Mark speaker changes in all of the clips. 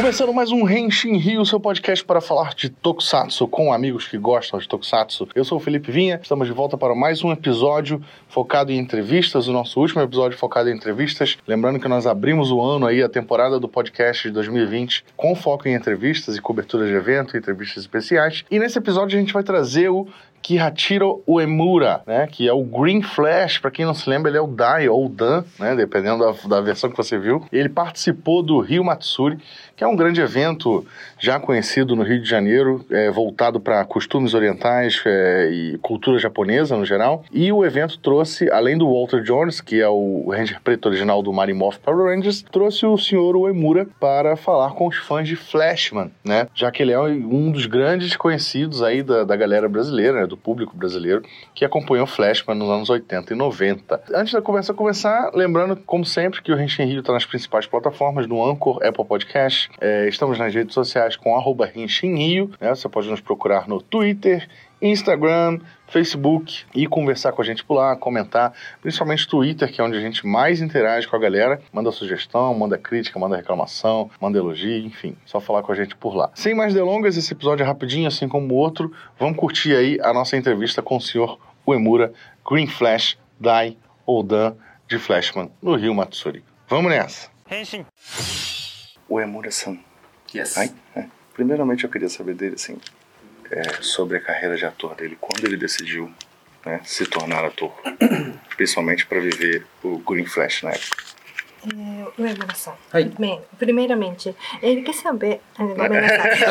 Speaker 1: Começando mais um Henshin Rio, seu podcast para falar de Tokusatsu com amigos que gostam de Tokusatsu. Eu sou o Felipe Vinha, estamos de volta para mais um episódio focado em entrevistas, o nosso último episódio focado em entrevistas. Lembrando que nós abrimos o ano aí, a temporada do podcast de 2020, com foco em entrevistas e cobertura de evento, entrevistas especiais. E nesse episódio a gente vai trazer o Kihachiro Uemura, né, que é o Green Flash, para quem não se lembra, ele é o Dai ou o Dan, né, dependendo da, da versão que você viu. Ele participou do Rio Matsuri, que é um grande evento já conhecido no Rio de Janeiro, é, voltado para costumes orientais é, e cultura japonesa no geral. E o evento trouxe, além do Walter Jones, que é o Ranger preto original do Marimorph Power Rangers, trouxe o senhor Uemura para falar com os fãs de Flashman, né? Já que ele é um dos grandes conhecidos aí da, da galera brasileira, né? Do público brasileiro, que acompanhou Flashman nos anos 80 e 90. Antes da conversa começar, lembrando, como sempre, que o Renshin Rio está nas principais plataformas, no Anchor, Apple Podcast. É, estamos nas redes sociais com arroba Rio, né? Você pode nos procurar no Twitter, Instagram, Facebook e conversar com a gente por lá, comentar, principalmente Twitter, que é onde a gente mais interage com a galera. Manda sugestão, manda crítica, manda reclamação, manda elogio, enfim, só falar com a gente por lá. Sem mais delongas, esse episódio é rapidinho, assim como o outro. Vamos curtir aí a nossa entrevista com o senhor Uemura, Green Flash, Dai ou Dan de Flashman no Rio Matsuri. Vamos nessa! Henshin. Uemura-san.
Speaker 2: Yes.
Speaker 1: Ai, é. Primeiramente eu queria saber dele, assim, é, sobre a carreira de ator dele, quando ele decidiu né, se tornar ator, principalmente para viver o Green Flash na época.
Speaker 3: えー、上村さん、
Speaker 2: はい
Speaker 3: め primeiramente ele quer saber あのごめんなさい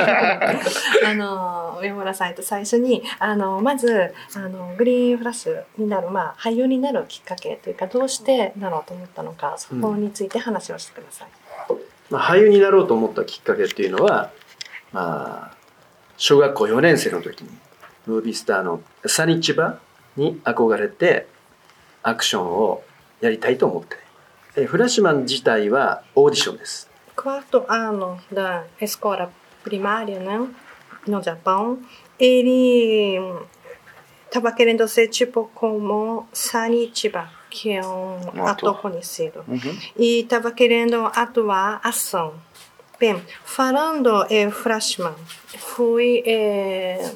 Speaker 3: あの上村さんえっと最初にあのまずあのグリーンフラッシュになる、まあ、俳優になるきっかけというかどうしてなろうと思ったのかそこについて話をしてください。
Speaker 2: まあ、俳優になろうと思ったきっかけっていうのは、まあ、 小学校4年生の時にムービースターのサニチバに憧れてアクションをやりたいと思ってえフラッシュマン自体はオーディションです
Speaker 3: quarto ano da escola primária, né, no Japão, ele estava querendo ser tipo como Sanichiba, que é um,
Speaker 1: Um
Speaker 3: ator.
Speaker 1: ator.
Speaker 3: conhecido.
Speaker 1: Uhum.
Speaker 3: E estava querendo atuar ação. Bem, falando em Flashman, fui é,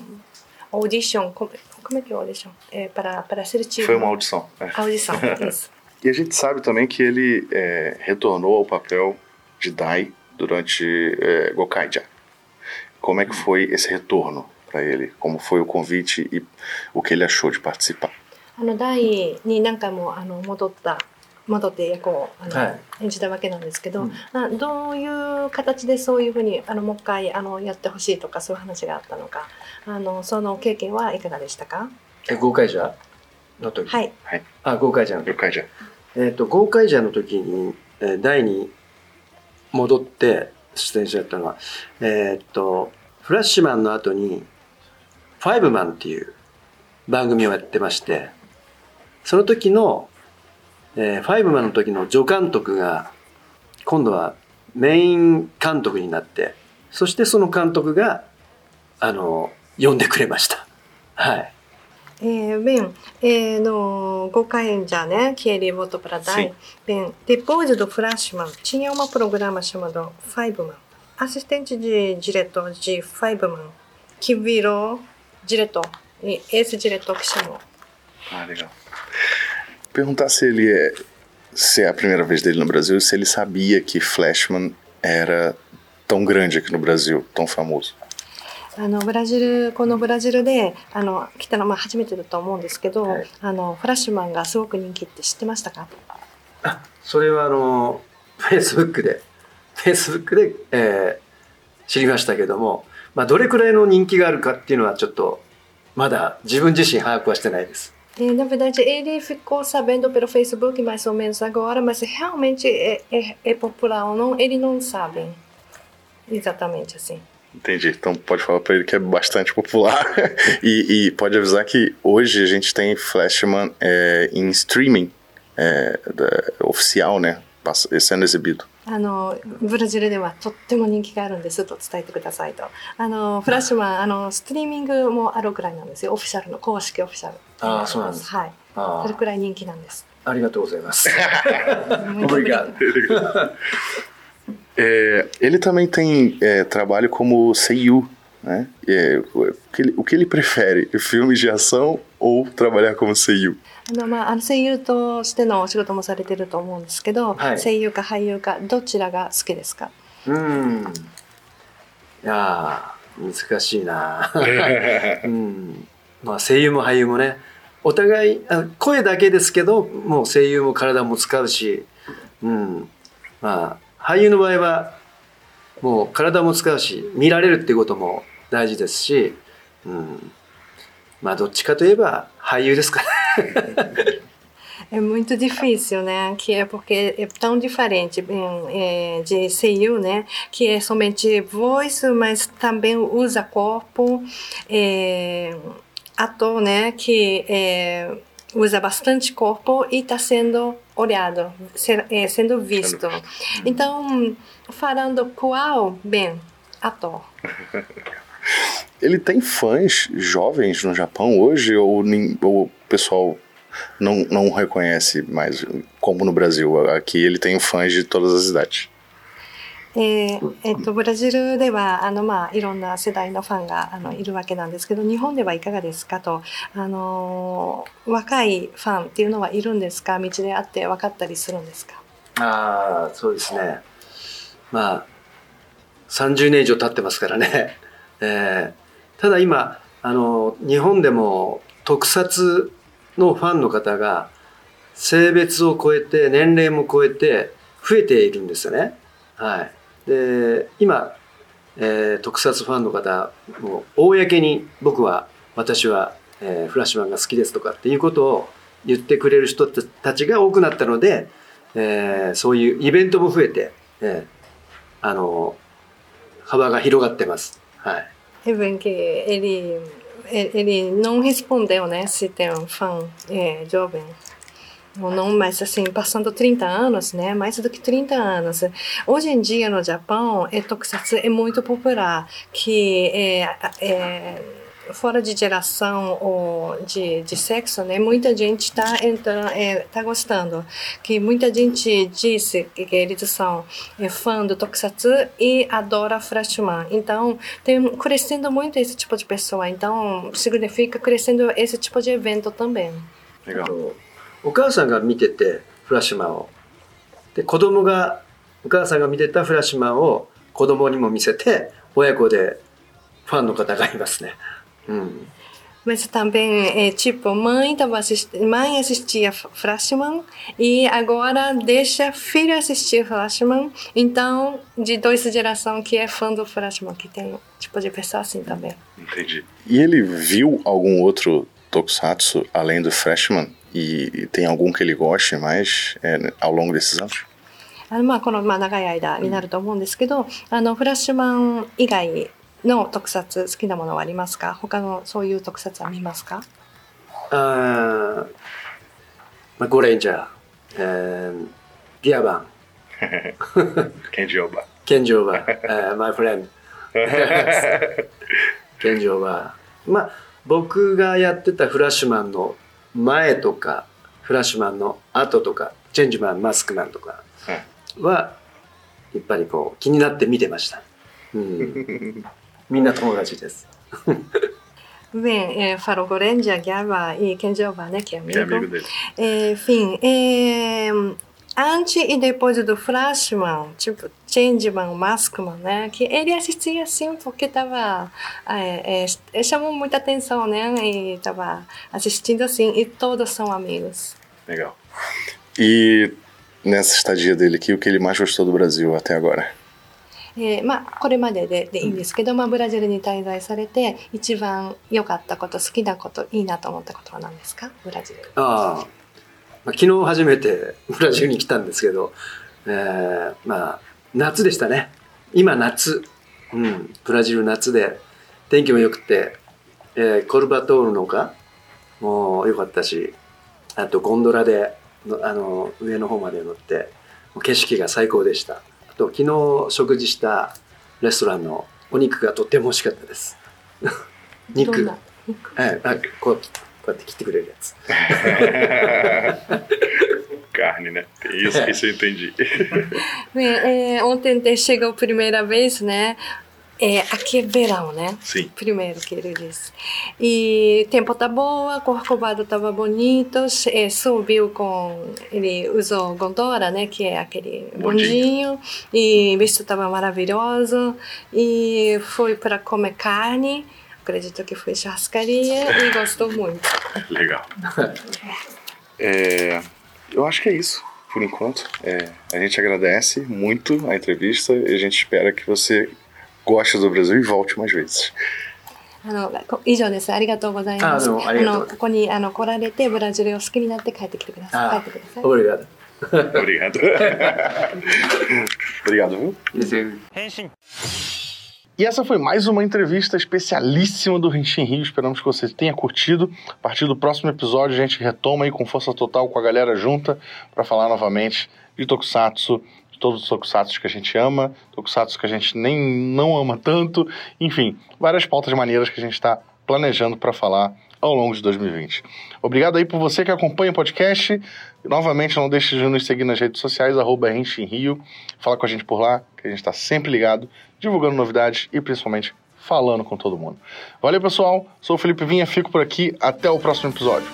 Speaker 3: audition, como, como é que é audition? É, para, para ser tipo...
Speaker 1: Foi uma audição. é.
Speaker 3: Audição, isso.
Speaker 1: E a gente sabe também que ele é, retornou ao papel de Dai durante é, Gokaija. Como é que foi esse retorno para ele? Como foi o convite e o que ele achou de participar?
Speaker 3: あの第に何回もあの戻った 戻って役をあの、
Speaker 2: はい。
Speaker 3: 演じたわけなんですけど、
Speaker 2: うん。
Speaker 3: などういう形でそういうふうにあのもう一回あのやってほしいとかそういう話があったのかあのその経験はいかがでしたか？
Speaker 2: え豪快者の時？
Speaker 3: はい。
Speaker 2: あ豪快者の時。
Speaker 1: Gokaija.
Speaker 2: えっ、と豪快者の時に、えー第に戻って出演者だったのはえっ、とフラッシュマンの後にファイブマンっていう番組をやってましてその時の、えー、ファイブマンの時の助監督が今度はメイン監督になってそしてその監督があの呼んでくれました。はい
Speaker 3: えー、ベン、ええ、のご会んじゃ
Speaker 1: ね、
Speaker 3: キエリー・ボト・プラダイ、ベン、デポーズ・ド・フラッシュ
Speaker 1: マン、
Speaker 3: チニオマ・プログラマ・シャマド・ファイブマン、アシスタント・ジ・ジレット・ジ・ファイブマン、キビロ・ジレット、エース・ジレット・キシャモ。
Speaker 1: ありがとう。Perguntar se ele é. Se é a primeira vez dele no Brasil e se ele sabia que Flashman era tão grande aqui no Brasil, tão famoso.
Speaker 3: あのブラジルこのブラジルであの来たのはまあ初めてだと思うんですけど、
Speaker 2: はい
Speaker 3: あのフラッシュマンがすごく人気って知ってましたか？
Speaker 2: それはあのフェイスブックでフェイスブックで、えー知りましたけども、まあ、どれくらいの人気があるかっていうのはちょっとまだ自分自身把握はしてないです。
Speaker 3: Na verdade, ele ficou sabendo pelo Facebook mais ou menos agora, mas realmente é, é, é popular ou não, ele não sabe exatamente assim.
Speaker 1: Entendi. Então pode falar pra ele que é bastante popular. e, e pode avisar que hoje a gente tem Flashman é, em streaming é, da- oficial, né? Sendo exibido.
Speaker 3: あのブラジルではとっても人気があるんですと伝えてくださいとあのフラッシュマンあのストリーミングもあるくらいなんですよオフィシャルの公式オフィシャル
Speaker 2: あーそうなんです
Speaker 3: はい
Speaker 2: あ
Speaker 3: それくらい人気なんです
Speaker 2: ありがとうございます。
Speaker 3: Muito
Speaker 2: Obrigado.
Speaker 1: É, ele também tem é, trabalho como Seiyu, né? É, o, que ele, o que ele prefere? Filmes de ação ou trabalhar como Seiyu?
Speaker 3: あのまあ、あの声優としてのお仕事もされてると思うんですけど、
Speaker 2: はい
Speaker 3: 声優か俳優かどちらが好きですか？
Speaker 2: うん。いやー、難しいな。うん。まあ声優も俳優もね、お互い、あ声だけですけど、もう声優も体も使うし、うん。まあ、俳優の場合は、もう体も使うし、見られるっていうことも大事ですし、うん。まあ、どっちかといえば俳優ですかね。
Speaker 3: É muito difícil, né? Que é porque é tão diferente bem, é, de seiyuu, né? Que é somente voz, mas também usa corpo. É, ator, né? Que é, usa bastante corpo e está sendo olhado, ser- é, sendo visto. Então, falando qual, bem, ator.
Speaker 1: ele tem fãs jovens no Japão hoje ou, ou o pessoal não, não reconhece mais, como no Brasil? Aqui ele tem fãs de todas as idades.
Speaker 3: でえっと、ブラジルではあの、まあ、いろんな世代のファンがあのいるわけなんですけど日本ではいかがですかとあの若いファンっていうのはいるんですか道で会って分かったりするんですか
Speaker 2: あそうですねまあ30年以上経ってますからね、えー、ただ今、あの、日本でも特撮のファンの方が性別を超えて、年齢も超えて増えているんですよね。はい。で、今、えー特撮ファンの方も公に僕は、私は、えーフラッシュマンが好きですとかっていうことを言ってくれる人たちが多くなったので、えーそういうイベントも増えて、えーあの幅が広がってます。はい。
Speaker 3: É bem que ele, ele não respondeu, né, se tem um fã é, jovem. Ou não, mas assim, passando 30 anos, né, mais do que 30 anos. Hoje em dia no Japão, é, tokusatsu é muito popular, que é, é, fora de geração ou de, de sexo, né, muita gente está entrando, é, tá gostando. Que muita gente disse que, que eles são é, fã do tokusatsu e adora Flashman. Então, tem crescendo muito esse tipo de pessoa. Então, significa crescendo esse tipo de evento também.
Speaker 1: Legal.
Speaker 2: お母さんが見てて、フラッシュマンを。で、子供が、お母さんが見てたフラッシュマンを子供にも見せて、親子でファンの方がいますね。 うん。
Speaker 3: Mas também, é, tipo, mãe, tava assisti mãe assistia F- Flashman e agora deixa filho assistir Flashman. Então, de duas gerações que é fã do Flashman, que tem tipo de pessoa assim também.
Speaker 1: Entendi. E ele viu algum outro tokusatsu além do Freshman? E, e tem algum que ele goste mais é, ao longo desses anos?
Speaker 3: あのまあこのまあ長い間になると思うんですけど、あのフラッシュマン以外 の特撮好きなものはありますか？他のそういう特撮は見ますか？
Speaker 2: あーまあ、ゴレンジャー、えーギアバン.ケンジョーバー、えー、マイフレンド。ケンジョーバー。まあ、僕がやってたフラッシュマンの前とか、フラッシュマンの後とか、チェンジマン、マスクマンとかは、やっぱりこう、気になって見てました。うん、みんな友達です。
Speaker 3: Bem, é, Faro Gorendia, Gaba e Kenjoba, né, que é
Speaker 1: Que é
Speaker 3: amigo.
Speaker 1: amigo dele.
Speaker 3: É, enfim, é, antes e depois do Flashman, tipo, Changeman, Maskman, né, que ele assistia assim porque tava, é, é, chamou muita atenção, né, e tava assistindo assim, e todos são amigos.
Speaker 1: Legal. E nessa estadia dele aqui, o que ele mais gostou do Brasil até agora?
Speaker 3: えーまあ、これまでででいいんですけど、まあ、ブラジルに滞在されて一番良かったこと好きなこといいなと思ったことは何ですか？ブラジル。
Speaker 2: ああ、まあ、昨日初めて ブラジルに来たんですけど、えーまあ夏でしたね。今夏、うん、ブラジル夏で。天気も良くて、えーコルバトールの丘。もう良かったしあとゴンドラでのあの上の方まで乗って景色が最高でしたと昨日食事したレストランのお肉がとても美味しかったです。肉,
Speaker 3: どんな？肉、
Speaker 2: え、こ,うこうやって切ってくれるやつ。
Speaker 4: ガーになって
Speaker 3: ユースケスエント
Speaker 1: エンジ、
Speaker 3: ねえー、オーテンテシェゴプリメイラベースね。É, aqui é verão, né?
Speaker 4: Sim.
Speaker 3: Primeiro que ele disse. E tempo tá boa, Corcovado tava bonito, é, subiu com. Ele usou gondola, né? Que é aquele bondinho. E visto tava maravilhoso. E foi para comer carne. Acredito que foi churrascaria e gostou muito.
Speaker 4: Legal. É, eu acho que é isso, por enquanto. É, a gente agradece muito a entrevista e a gente espera que você goste do Brasil e volte mais vezes.
Speaker 3: あのこ以上です。ありがとうございます。
Speaker 2: あどうもありがとう
Speaker 3: のここにあの来られてブラジルを好きになって帰ってきてください。
Speaker 2: Ah,
Speaker 3: 帰ってください。
Speaker 2: obrigado.
Speaker 4: Obrigado. Obrigado, viu?
Speaker 2: Esse-
Speaker 4: E essa foi mais uma entrevista especialíssima do Renshin Rio. Esperamos que você tenha curtido. A partir do próximo episódio, a gente retoma aí com força total com a galera junta para falar novamente de Tokusatsu, de todos os Tokusatsu que a gente ama, Tokusatsu que a gente nem não ama tanto. Enfim, várias pautas maneiras que a gente está planejando para falar ao longo de 2020. Obrigado aí por você que acompanha o podcast. Novamente, não deixe de nos seguir nas redes sociais, arroba Rio. Fala com a gente por lá, que a gente está sempre ligado, divulgando novidades e principalmente falando com todo mundo. Valeu, pessoal. Sou o Felipe Vinha, fico por aqui. Até o próximo episódio.